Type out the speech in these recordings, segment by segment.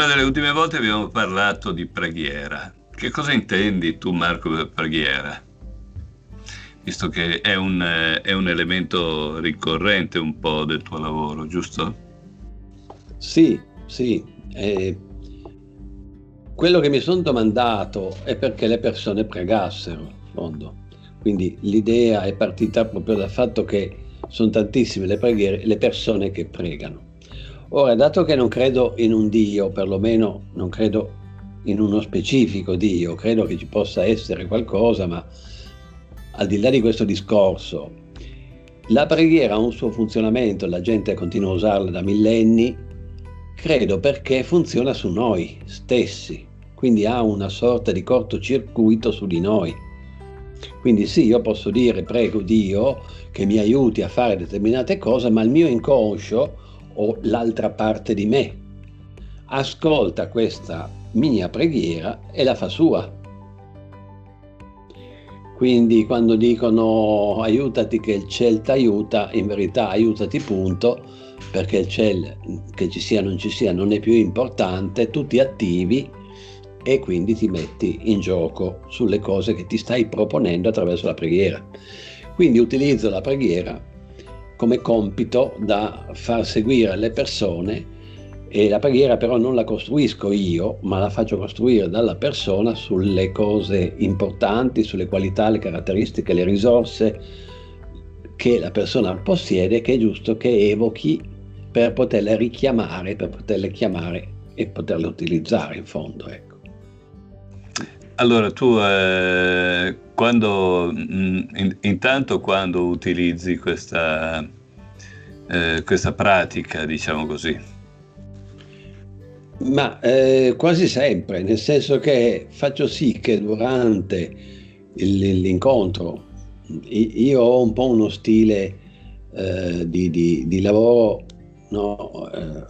Una delle ultime volte abbiamo parlato di preghiera. Che cosa intendi tu, Marco, per preghiera? Visto che è un, è un elemento ricorrente un po' del tuo lavoro, giusto? Sì, sì. Eh, quello che mi sono domandato è perché le persone pregassero, in fondo. Quindi l'idea è partita proprio dal fatto che sono tantissime le preghiere, le persone che pregano. Ora, dato che non credo in un Dio, perlomeno non credo in uno specifico Dio, credo che ci possa essere qualcosa, ma al di là di questo discorso, la preghiera ha un suo funzionamento, la gente continua a usarla da millenni, credo perché funziona su noi stessi, quindi ha una sorta di cortocircuito su di noi. Quindi sì, io posso dire prego Dio che mi aiuti a fare determinate cose, ma il mio inconscio o l'altra parte di me ascolta questa mia preghiera e la fa sua. Quindi quando dicono aiutati che il cielo ti aiuta, in verità aiutati punto, perché il cielo che ci sia o non ci sia non è più importante, tu ti attivi e quindi ti metti in gioco sulle cose che ti stai proponendo attraverso la preghiera. Quindi utilizzo la preghiera come compito da far seguire alle persone e la preghiera però non la costruisco io, ma la faccio costruire dalla persona sulle cose importanti, sulle qualità, le caratteristiche, le risorse che la persona possiede, che è giusto che evochi per poterle richiamare, per poterle chiamare e poterle utilizzare in fondo. Ecco. Allora tu eh, quando, mm, in, intanto quando utilizzi questa, eh, questa pratica, diciamo così, ma eh, quasi sempre, nel senso che faccio sì che durante il, l'incontro io ho un po' uno stile eh, di, di, di, lavoro, no? eh,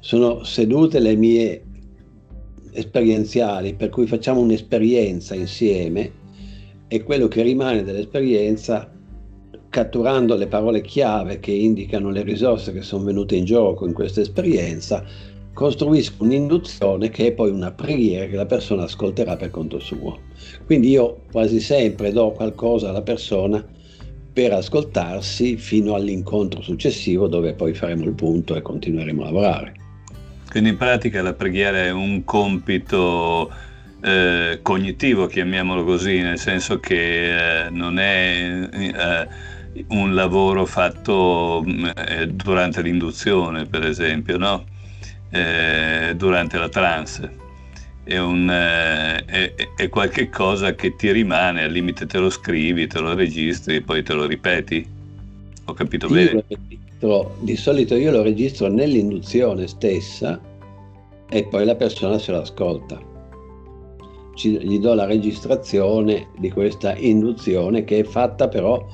sono sedute le mie esperienziali, per cui facciamo un'esperienza insieme e quello che rimane dell'esperienza, catturando le parole chiave che indicano le risorse che sono venute in gioco in questa esperienza, costruisco un'induzione che è poi una preghiera che la persona ascolterà per conto suo. Quindi io quasi sempre do qualcosa alla persona per ascoltarsi fino all'incontro successivo dove poi faremo il punto e continueremo a lavorare. Quindi in pratica la preghiera è un compito eh, cognitivo, chiamiamolo così, nel senso che eh, non è eh, un lavoro fatto mm, eh, durante l'induzione, per esempio, no? eh, durante la trance. È, un, eh, è, è, qualche cosa che ti rimane, al limite te lo scrivi, te lo registri e poi te lo ripeti. Ho capito io bene? Registro, di solito io lo registro nell'induzione stessa e poi la persona se lo ascolta. Ci, gli do la registrazione di questa induzione che è fatta però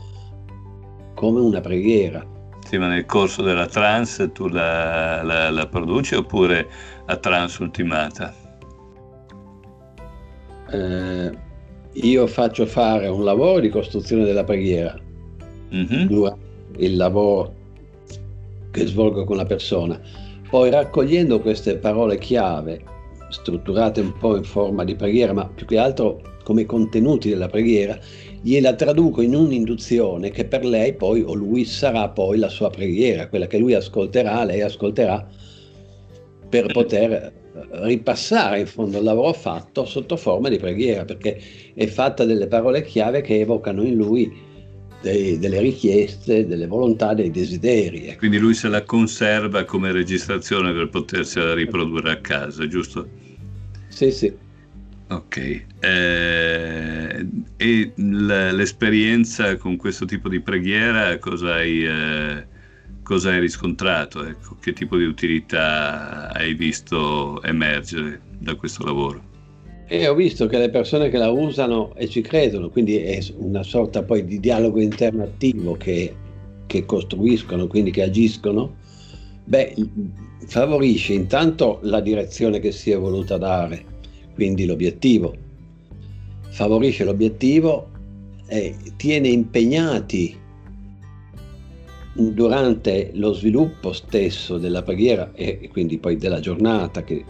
come una preghiera sì, ma nel corso della trance tu la, la, la produci oppure a trance ultimata? Eh, io faccio fare un lavoro di costruzione della preghiera mm-hmm. durante il lavoro che svolgo con la persona. Poi raccogliendo queste parole chiave, strutturate un po' in forma di preghiera, ma più che altro come contenuti della preghiera, gliela traduco in un'induzione che per lei poi o lui sarà poi la sua preghiera, quella che lui ascolterà, lei ascolterà per poter ripassare in fondo il lavoro fatto sotto forma di preghiera, perché è fatta delle parole chiave che evocano in lui dei, delle richieste, delle volontà, dei desideri. Ecco. Quindi lui se la conserva come registrazione per potersela riprodurre a casa, giusto? Sì, sì. Ok, eh, e l'esperienza con questo tipo di preghiera cosa hai, eh, cosa hai riscontrato? Ecco, che tipo di utilità hai visto emergere da questo lavoro? E ho visto che le persone che la usano e ci credono, quindi è una sorta poi di dialogo interno attivo che, che costruiscono, quindi che agiscono, beh, favorisce intanto la direzione che si è voluta dare quindi l'obiettivo. Favorisce l'obiettivo e tiene impegnati durante lo sviluppo stesso della preghiera e quindi poi della giornata che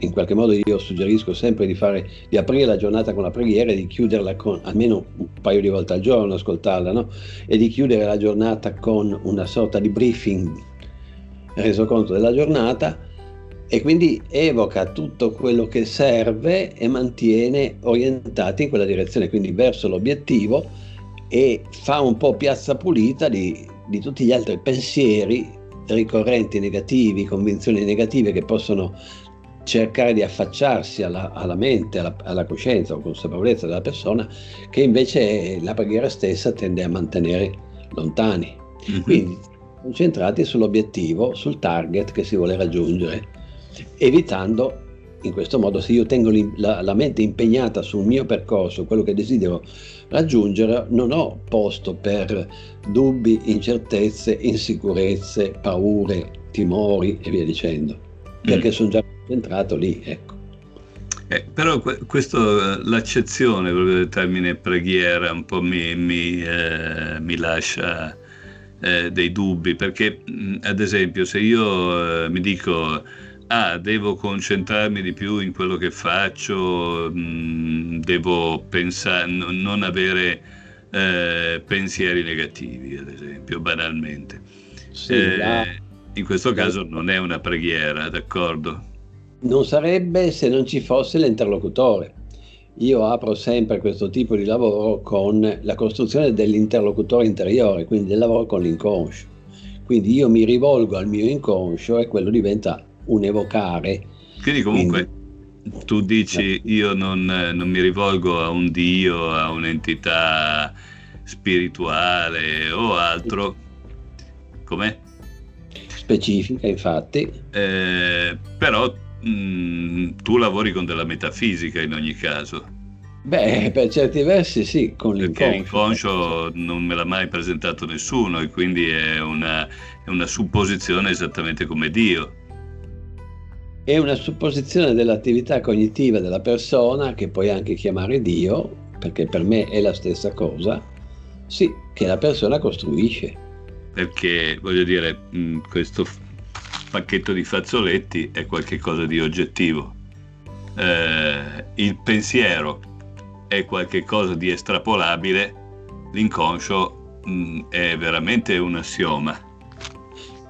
in qualche modo io suggerisco sempre di, fare, di aprire la giornata con la preghiera e di chiuderla con almeno un paio di volte al giorno, ascoltarla, no? e di chiudere la giornata con una sorta di briefing, reso conto della giornata, e quindi evoca tutto quello che serve e mantiene orientati in quella direzione, quindi verso l'obiettivo e fa un po' piazza pulita di, di tutti gli altri pensieri ricorrenti negativi, convinzioni negative che possono cercare di affacciarsi alla, alla mente, alla, alla, coscienza o consapevolezza della persona, che invece la preghiera stessa tende a mantenere lontani. Mm-hmm. Quindi concentrati sull'obiettivo, sul target che si vuole raggiungere, evitando in questo modo se io tengo la, la, mente impegnata sul mio percorso, quello che desidero raggiungere, non ho posto per dubbi, incertezze, insicurezze, paure, timori e via dicendo, perché mm. sono già concentrato lì, ecco. Eh, però questo, l'accezione proprio del termine preghiera un po' mi, mi, eh, mi lascia eh, dei dubbi, perché mm, ad esempio se io eh, mi dico ah, devo concentrarmi di più in quello che faccio, mh, devo pensare, n- non avere eh, pensieri negativi, ad esempio, banalmente. Sì, eh. In questo caso non è una preghiera, d'accordo? Non sarebbe se non ci fosse l'interlocutore. Io apro sempre questo tipo di lavoro con la costruzione dell'interlocutore interiore, quindi del lavoro con l'inconscio. Quindi io mi rivolgo al mio inconscio e quello diventa un evocare. Quindi comunque Quindi, tu dici io non, non, mi rivolgo a un Dio, a un'entità spirituale o altro. Com'è? Specifica, infatti. Eh, però mm, tu lavori con della metafisica in ogni caso. Beh, per certi versi sì, con l'inconscio. Perché l'inconscio non me l'ha mai presentato nessuno e quindi è una, è una supposizione esattamente come Dio è una supposizione dell'attività cognitiva della persona, che puoi anche chiamare Dio, perché per me è la stessa cosa, sì, che la persona costruisce. Perché, voglio dire, questo pacchetto di fazzoletti è qualcosa di oggettivo. Eh, il pensiero è qualcosa di estrapolabile, l'inconscio mh, è veramente un assioma.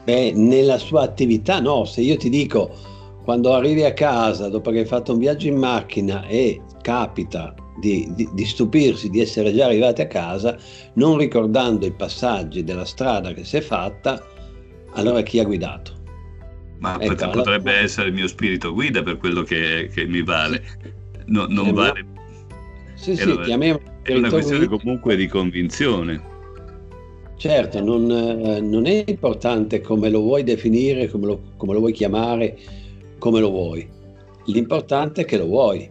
Beh, nella sua attività no, se io ti dico quando arrivi a casa dopo che hai fatto un viaggio in macchina e capita di, di, di, stupirsi di essere già arrivati a casa, non ricordando i passaggi della strada che si è fatta, allora chi ha guidato? Ma ecco, potrebbe allora... essere il mio spirito guida per quello che, che mi vale. No, non vale. Sì, sì, allora, è una questione guida. comunque di convinzione. Certo, non, eh, non, è importante come lo vuoi definire, come lo, come lo vuoi chiamare, come lo vuoi. L'importante è che lo vuoi,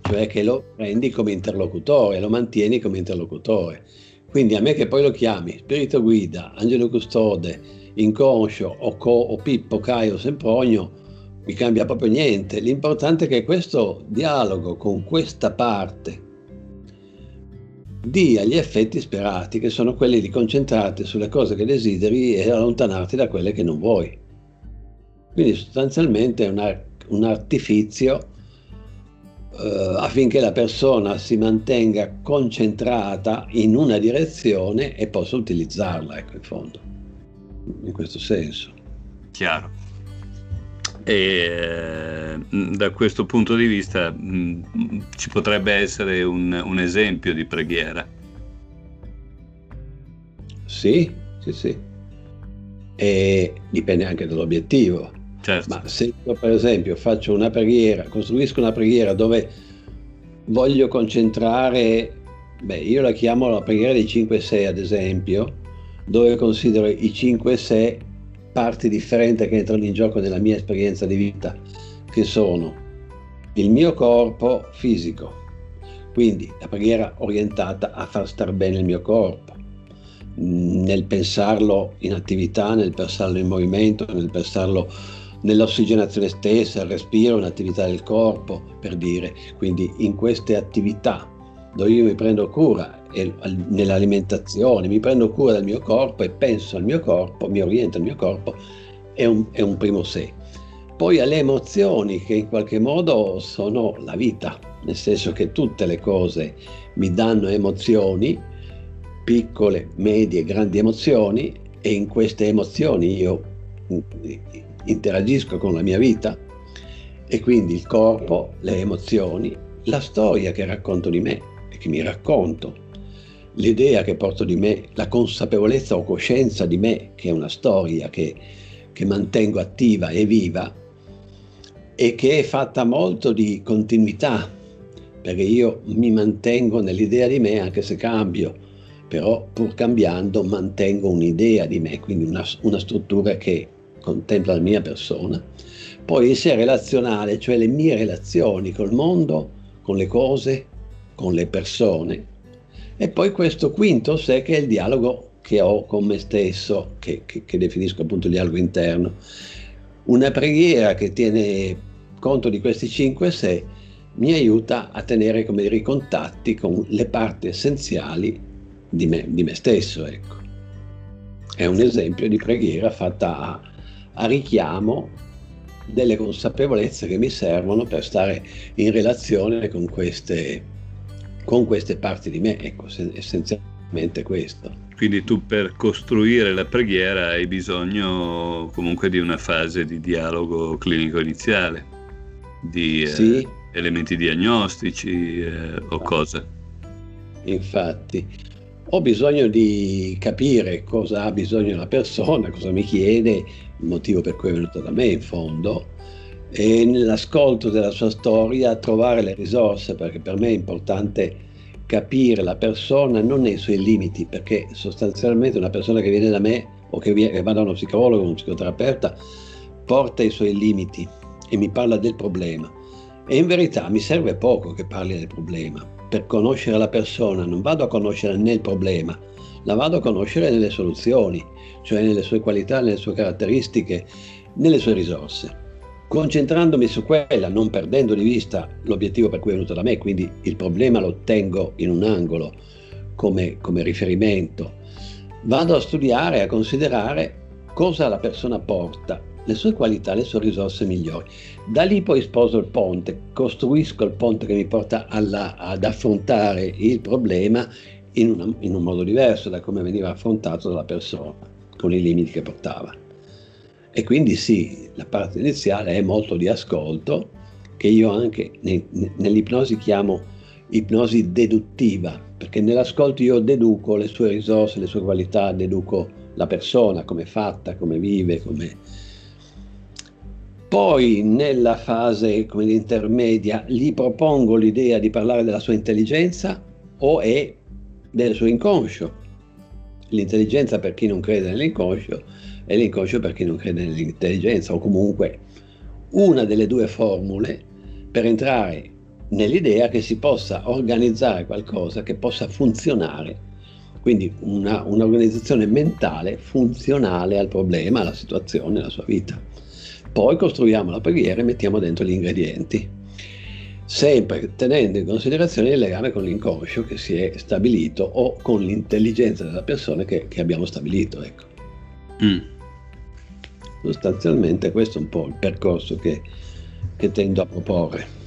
cioè che lo prendi come interlocutore, lo mantieni come interlocutore. Quindi a me che poi lo chiami spirito guida, angelo custode, inconscio o, co, o Pippo, Caio, Sempronio, mi cambia proprio niente. L'importante è che questo dialogo con questa parte dia gli effetti sperati, che sono quelli di concentrarti sulle cose che desideri e allontanarti da quelle che non vuoi. Quindi sostanzialmente è una, un artifizio eh, affinché la persona si mantenga concentrata in una direzione e possa utilizzarla, ecco, in fondo, in questo senso. Chiaro. E da questo punto di vista mh, ci potrebbe essere un, un esempio di preghiera. Sì, sì, sì. E dipende anche dall'obiettivo. Certo. Ma se io per esempio faccio una preghiera, costruisco una preghiera dove voglio concentrare, beh, io la chiamo la preghiera dei 5-6 ad esempio, dove considero i 5-6 parti differenti che entrano in gioco nella mia esperienza di vita, che sono il mio corpo fisico, quindi la preghiera orientata a far star bene il mio corpo, nel pensarlo in attività, nel pensarlo in movimento, nel pensarlo nell'ossigenazione stessa, il respiro, un'attività del corpo, per dire. Quindi in queste attività dove io mi prendo cura e nell'alimentazione, mi prendo cura del mio corpo e penso al mio corpo, mi oriento al mio corpo, è un, è un primo sé. poi alle emozioni che in qualche modo sono la vita, nel senso che tutte le cose mi danno emozioni, piccole, medie, grandi emozioni e in queste emozioni io interagisco con la mia vita. E quindi il corpo, le emozioni, la storia che racconto di me e che mi racconto, l'idea che porto di me, la consapevolezza o coscienza di me, che è una storia che, che mantengo attiva e viva e che è fatta molto di continuità, perché io mi mantengo nell'idea di me anche se cambio, però pur cambiando mantengo un'idea di me, quindi una, una struttura che contempla la mia persona. Poi il sé relazionale, cioè le mie relazioni col mondo, con le cose, con le persone. E poi questo quinto sé che è il dialogo che ho con me stesso, che, che, che definisco appunto il dialogo interno. Una preghiera che tiene conto di questi cinque sé mi aiuta a tenere come dire, i contatti con le parti essenziali di me, di me stesso. Ecco. È un esempio di preghiera fatta a, a richiamo delle consapevolezze che mi servono per stare in relazione con queste, con queste parti di me, ecco, essenzialmente questo. Quindi tu per costruire la preghiera hai bisogno comunque di una fase di dialogo clinico iniziale, di sì. eh, elementi diagnostici eh, o cose. Infatti, ho bisogno di capire cosa ha bisogno la persona, cosa mi chiede, il motivo per cui è venuto da me in fondo e nell'ascolto della sua storia trovare le risorse perché per me è importante capire la persona non nei suoi limiti perché sostanzialmente una persona che viene da me o che, viene, che va da uno psicologo uno psicoterapeuta porta i suoi limiti e mi parla del problema e in verità mi serve poco che parli del problema per conoscere la persona, non vado a conoscere nel problema, la vado a conoscere nelle soluzioni, cioè nelle sue qualità, nelle sue caratteristiche, nelle sue risorse. Concentrandomi su quella, non perdendo di vista l'obiettivo per cui è venuto da me, quindi il problema lo tengo in un angolo come, come riferimento, vado a studiare, a considerare cosa la persona porta le sue qualità, le sue risorse migliori. Da lì poi sposo il ponte, costruisco il ponte che mi porta alla, ad affrontare il problema in, una, in, un modo diverso da come veniva affrontato dalla persona, con i limiti che portava. E quindi sì, la parte iniziale è molto di ascolto, che io anche ne, nell'ipnosi chiamo ipnosi deduttiva, perché nell'ascolto io deduco le sue risorse, le sue qualità, deduco la persona, come è fatta, come vive, come poi nella fase dire, intermedia gli propongo l'idea di parlare della sua intelligenza o è del suo inconscio. L'intelligenza per chi non crede nell'inconscio e l'inconscio per chi non crede nell'intelligenza o comunque una delle due formule per entrare nell'idea che si possa organizzare qualcosa che possa funzionare, quindi una, un'organizzazione mentale funzionale al problema, alla situazione, alla sua vita. Poi costruiamo la preghiera e mettiamo dentro gli ingredienti, sempre tenendo in considerazione il legame con l'inconscio che si è stabilito o con l'intelligenza della persona che, che abbiamo stabilito. Ecco. Mm. Sostanzialmente questo è un po' il percorso che, che tendo a proporre.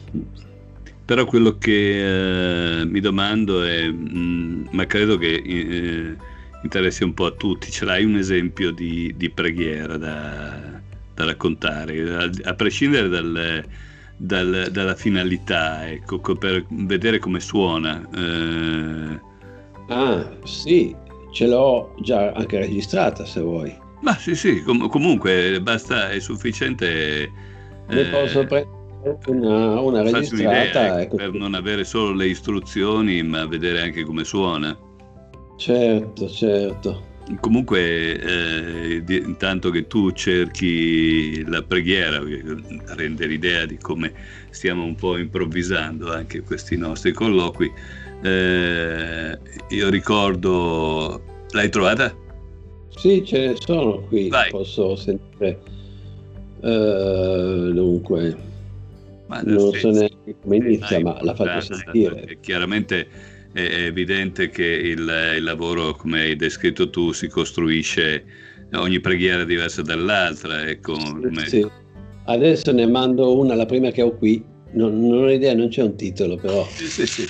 Però quello che eh, mi domando è, mh, mm, ma credo che eh, interessi un po' a tutti, ce l'hai un esempio di, di preghiera da, da raccontare, a, prescindere dal, dal, dalla finalità, ecco, per vedere come suona. Eh... Ah, sì, ce l'ho già anche registrata se vuoi. Ma sì, sì, com- comunque basta, è sufficiente. Ne eh, posso prendere una, una registrata. Ecco, per non avere solo le istruzioni, ma vedere anche come suona. Certo, certo. Comunque, eh, intanto che tu cerchi la preghiera, rende l'idea di come stiamo un po' improvvisando anche questi nostri colloqui, eh, io ricordo, l'hai trovata? Sì, ce ne sono qui, Vai. posso sentire. Uh, dunque, ma non so neanche come inizia, ma la faccio sentire. Chiaramente è evidente che il, il, lavoro, come hai descritto tu, si costruisce ogni preghiera diversa dall'altra. Ecco, come... sì. Adesso ne mando una, la prima che ho qui. Non, non ho idea, non c'è un titolo però. Sì, sì, sì.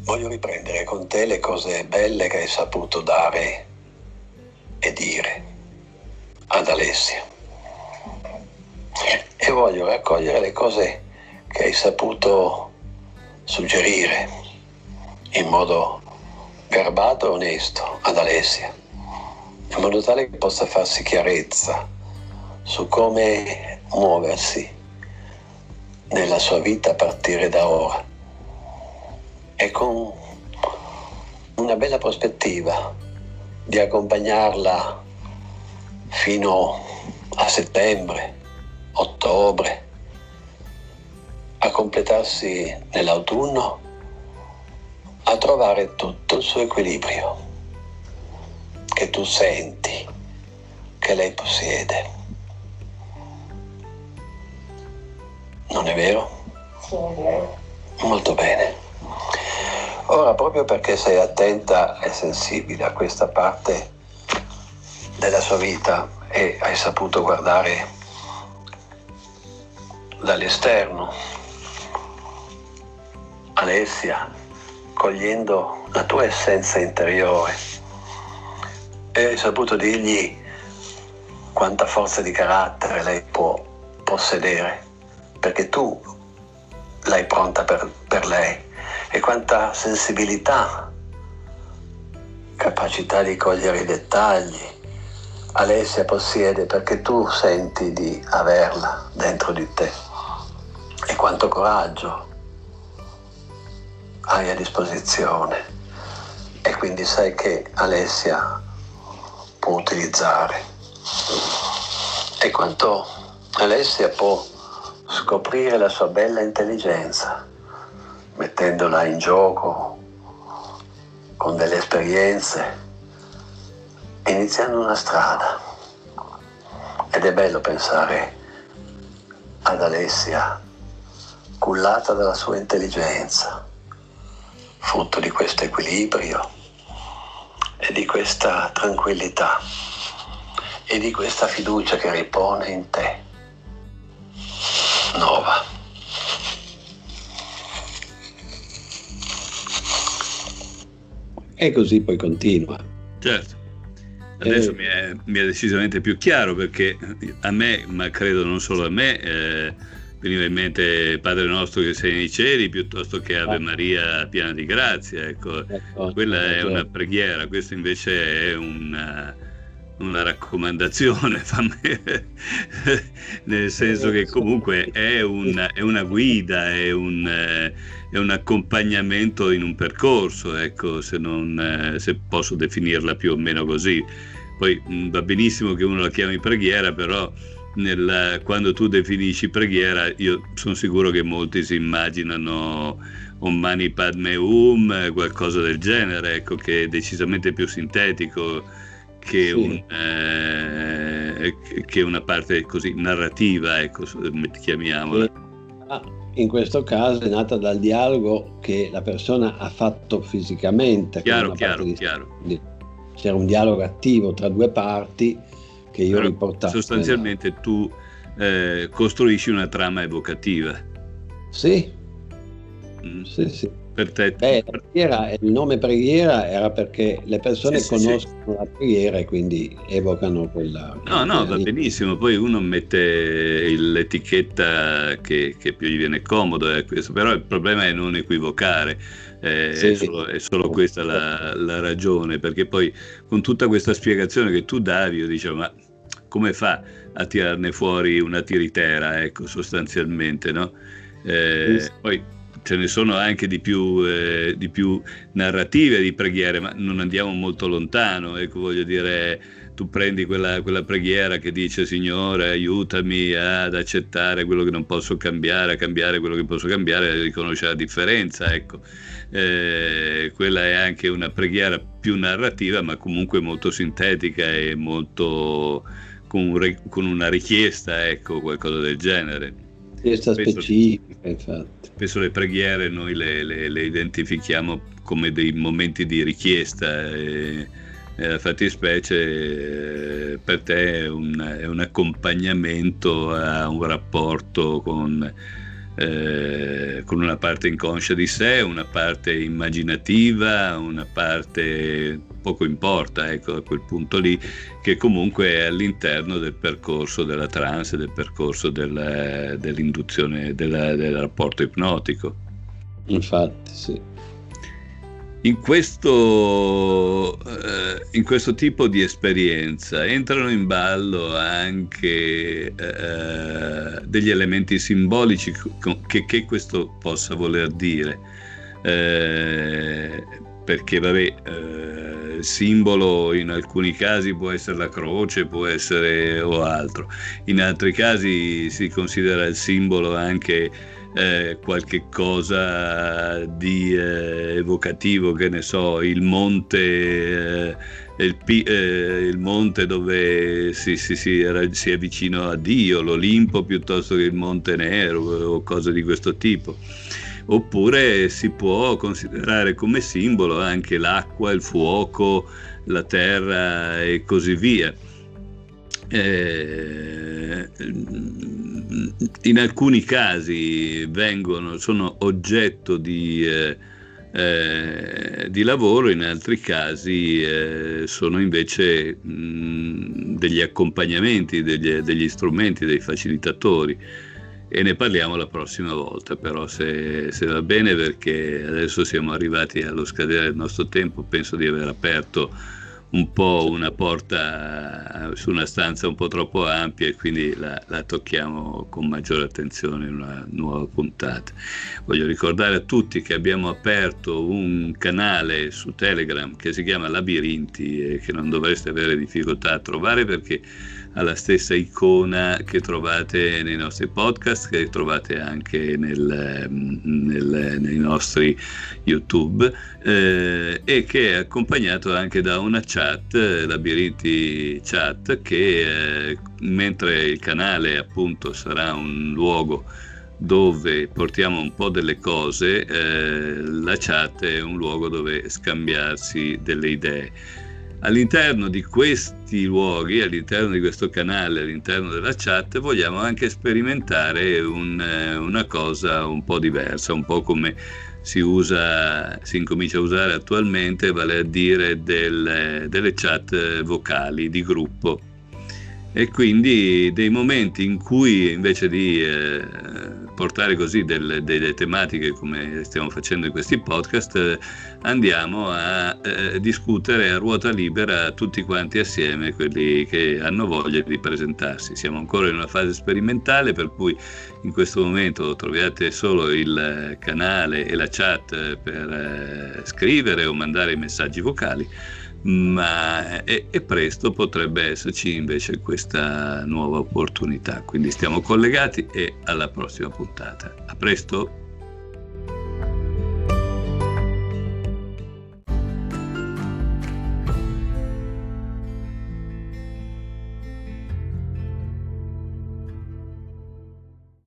Voglio riprendere con te le cose belle che hai saputo dare e dire ad Alessia. E voglio raccogliere le cose che hai saputo suggerire in modo garbato e onesto ad Alessia, in modo tale che possa farsi chiarezza su come muoversi nella sua vita a partire da ora. E con una bella prospettiva di accompagnarla fino a settembre, ottobre, a completarsi nell'autunno, a trovare tutto il suo equilibrio che tu senti che lei possiede. Non è vero? Sì, è vero. Molto bene. Ora, proprio perché sei attenta e sensibile a questa parte della sua vita e hai saputo guardare dall'esterno Alessia, cogliendo la tua essenza interiore e hai saputo dirgli quanta forza di carattere lei può possedere, perché tu l'hai pronta per, per lei e quanta sensibilità, capacità di cogliere i dettagli Alessia possiede perché tu senti di averla dentro di te. E quanto coraggio hai a disposizione. E quindi sai che Alessia può utilizzare. E quanto Alessia può scoprire la sua bella intelligenza mettendola in gioco con delle esperienze, iniziando una strada. Ed è bello pensare ad Alessia, cullata dalla sua intelligenza, frutto di questo equilibrio e di questa tranquillità e di questa fiducia che ripone in te. Nova. E così poi continua. Certo. Adesso eh, mi, è, mi, è, decisamente più chiaro perché a me, ma credo non solo a me, eh, veniva in mente Padre nostro che sei nei cieli piuttosto che Ave Maria piena di grazia. Ecco, ecco quella è una preghiera, questa invece è una, una raccomandazione, nel senso che comunque è, un, è una guida, è un è un accompagnamento in un percorso, ecco, se, non, eh, se posso definirla più o meno così. Poi mm, va benissimo che uno la chiami preghiera, però nel, quando tu definisci preghiera, io sono sicuro che molti si immaginano un mani padme um, qualcosa del genere, ecco, che è decisamente più sintetico che, sì. un, eh, che una parte così narrativa, ecco, chiamiamola. Ah, in questo caso è nata dal dialogo che la persona ha fatto fisicamente. Chiaro, chiaro, di... chiaro. C'era un dialogo attivo tra due parti che io ho riportato. Sostanzialmente nella... tu eh, costruisci una trama evocativa. Sì, mm. sì, sì. Per te. Beh, preghiera, il nome preghiera era perché le persone sì, conoscono sì, la preghiera e quindi evocano quella. No, no, va benissimo. Poi uno mette l'etichetta che, che più gli viene comodo, eh, però il problema è non equivocare. Eh, sì, è, solo, è, solo, questa la, la, ragione, perché poi con tutta questa spiegazione che tu davi, io dicevo, ma come fa a tirarne fuori una tiritera, ecco, sostanzialmente, no? Eh, poi ce ne sono anche di più, eh, di più, narrative di preghiere, ma non andiamo molto lontano. Ecco, voglio dire, tu prendi quella, quella, preghiera che dice Signore, aiutami ad accettare quello che non posso cambiare, a cambiare quello che posso cambiare, a riconoscere la differenza. Ecco. Eh, quella è anche una preghiera più narrativa, ma comunque molto sintetica e molto con, con una richiesta, ecco, qualcosa del genere. Richiesta specifica, infatti. spesso le preghiere noi le, le, le identifichiamo come dei momenti di richiesta e, e la fattispecie eh, per te è un, è un, accompagnamento a un rapporto con, eh, con una parte inconscia di sé, una parte immaginativa, una parte poco importa, ecco, a quel punto lì, che comunque è all'interno del percorso della trance, del percorso del, dell'induzione, della, del rapporto ipnotico. Infatti, sì. In questo, eh, in questo, tipo di esperienza entrano in ballo anche eh, degli elementi simbolici che, che, questo possa voler dire. Eh, perché vabbè, il eh, simbolo in alcuni casi può essere la croce, può essere o altro, in altri casi si considera il simbolo anche eh, qualche cosa di eh, evocativo, che ne so, il monte, eh, il, eh, il, monte dove si, si, si, si, è vicino a Dio, l'Olimpo piuttosto che il Monte Nero o cose di questo tipo. Oppure si può considerare come simbolo anche l'acqua, il fuoco, la terra e così via. Eh, in alcuni casi vengono, sono oggetto di, eh, eh, di, lavoro, in altri casi eh, sono invece mh, degli accompagnamenti, degli, degli, strumenti, dei facilitatori. E ne parliamo la prossima volta, però se, se va bene perché adesso siamo arrivati allo scadere del nostro tempo, penso di aver aperto un po' una porta su una stanza un po' troppo ampia e quindi la, la, tocchiamo con maggiore attenzione in una nuova puntata. Voglio ricordare a tutti che abbiamo aperto un canale su Telegram che si chiama Labirinti e che non dovreste avere difficoltà a trovare perché alla stessa icona che trovate nei nostri podcast, che trovate anche nel, nel, nei nostri YouTube eh, e che è accompagnato anche da una chat, Labirinti Chat, che eh, mentre il canale appunto sarà un luogo dove portiamo un po' delle cose, eh, la chat è un luogo dove scambiarsi delle idee all'interno di questi luoghi, all'interno di questo canale, all'interno della chat, vogliamo anche sperimentare un, eh, una cosa un po' diversa, un po' come si, usa, si incomincia a usare attualmente, vale a dire del, delle chat vocali di gruppo e quindi dei momenti in cui invece di eh, portare così delle, delle, tematiche come stiamo facendo in questi podcast andiamo a eh, discutere a ruota libera tutti quanti assieme quelli che hanno voglia di presentarsi. Siamo ancora in una fase sperimentale per cui in questo momento troviate solo il canale e la chat per eh, scrivere o mandare messaggi vocali ma e, e, presto potrebbe esserci invece questa nuova opportunità. Quindi stiamo collegati e alla prossima puntata. A presto!